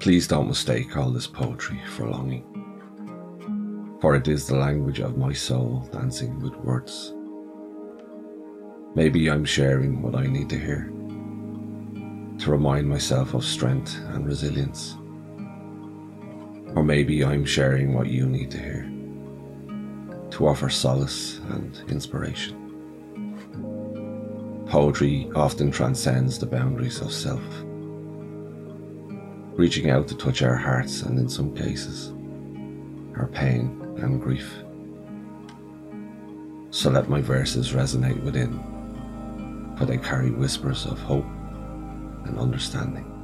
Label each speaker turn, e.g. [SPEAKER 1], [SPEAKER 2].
[SPEAKER 1] Please don't mistake all this poetry for longing, for it is the language of my soul dancing with words. Maybe I'm sharing what I need to hear to remind myself of strength and resilience. Or maybe I'm sharing what you need to hear to offer solace and inspiration. Poetry often transcends the boundaries of self, reaching out to touch our hearts and, in some cases, our pain and grief. So let my verses resonate within, for they carry whispers of hope and understanding.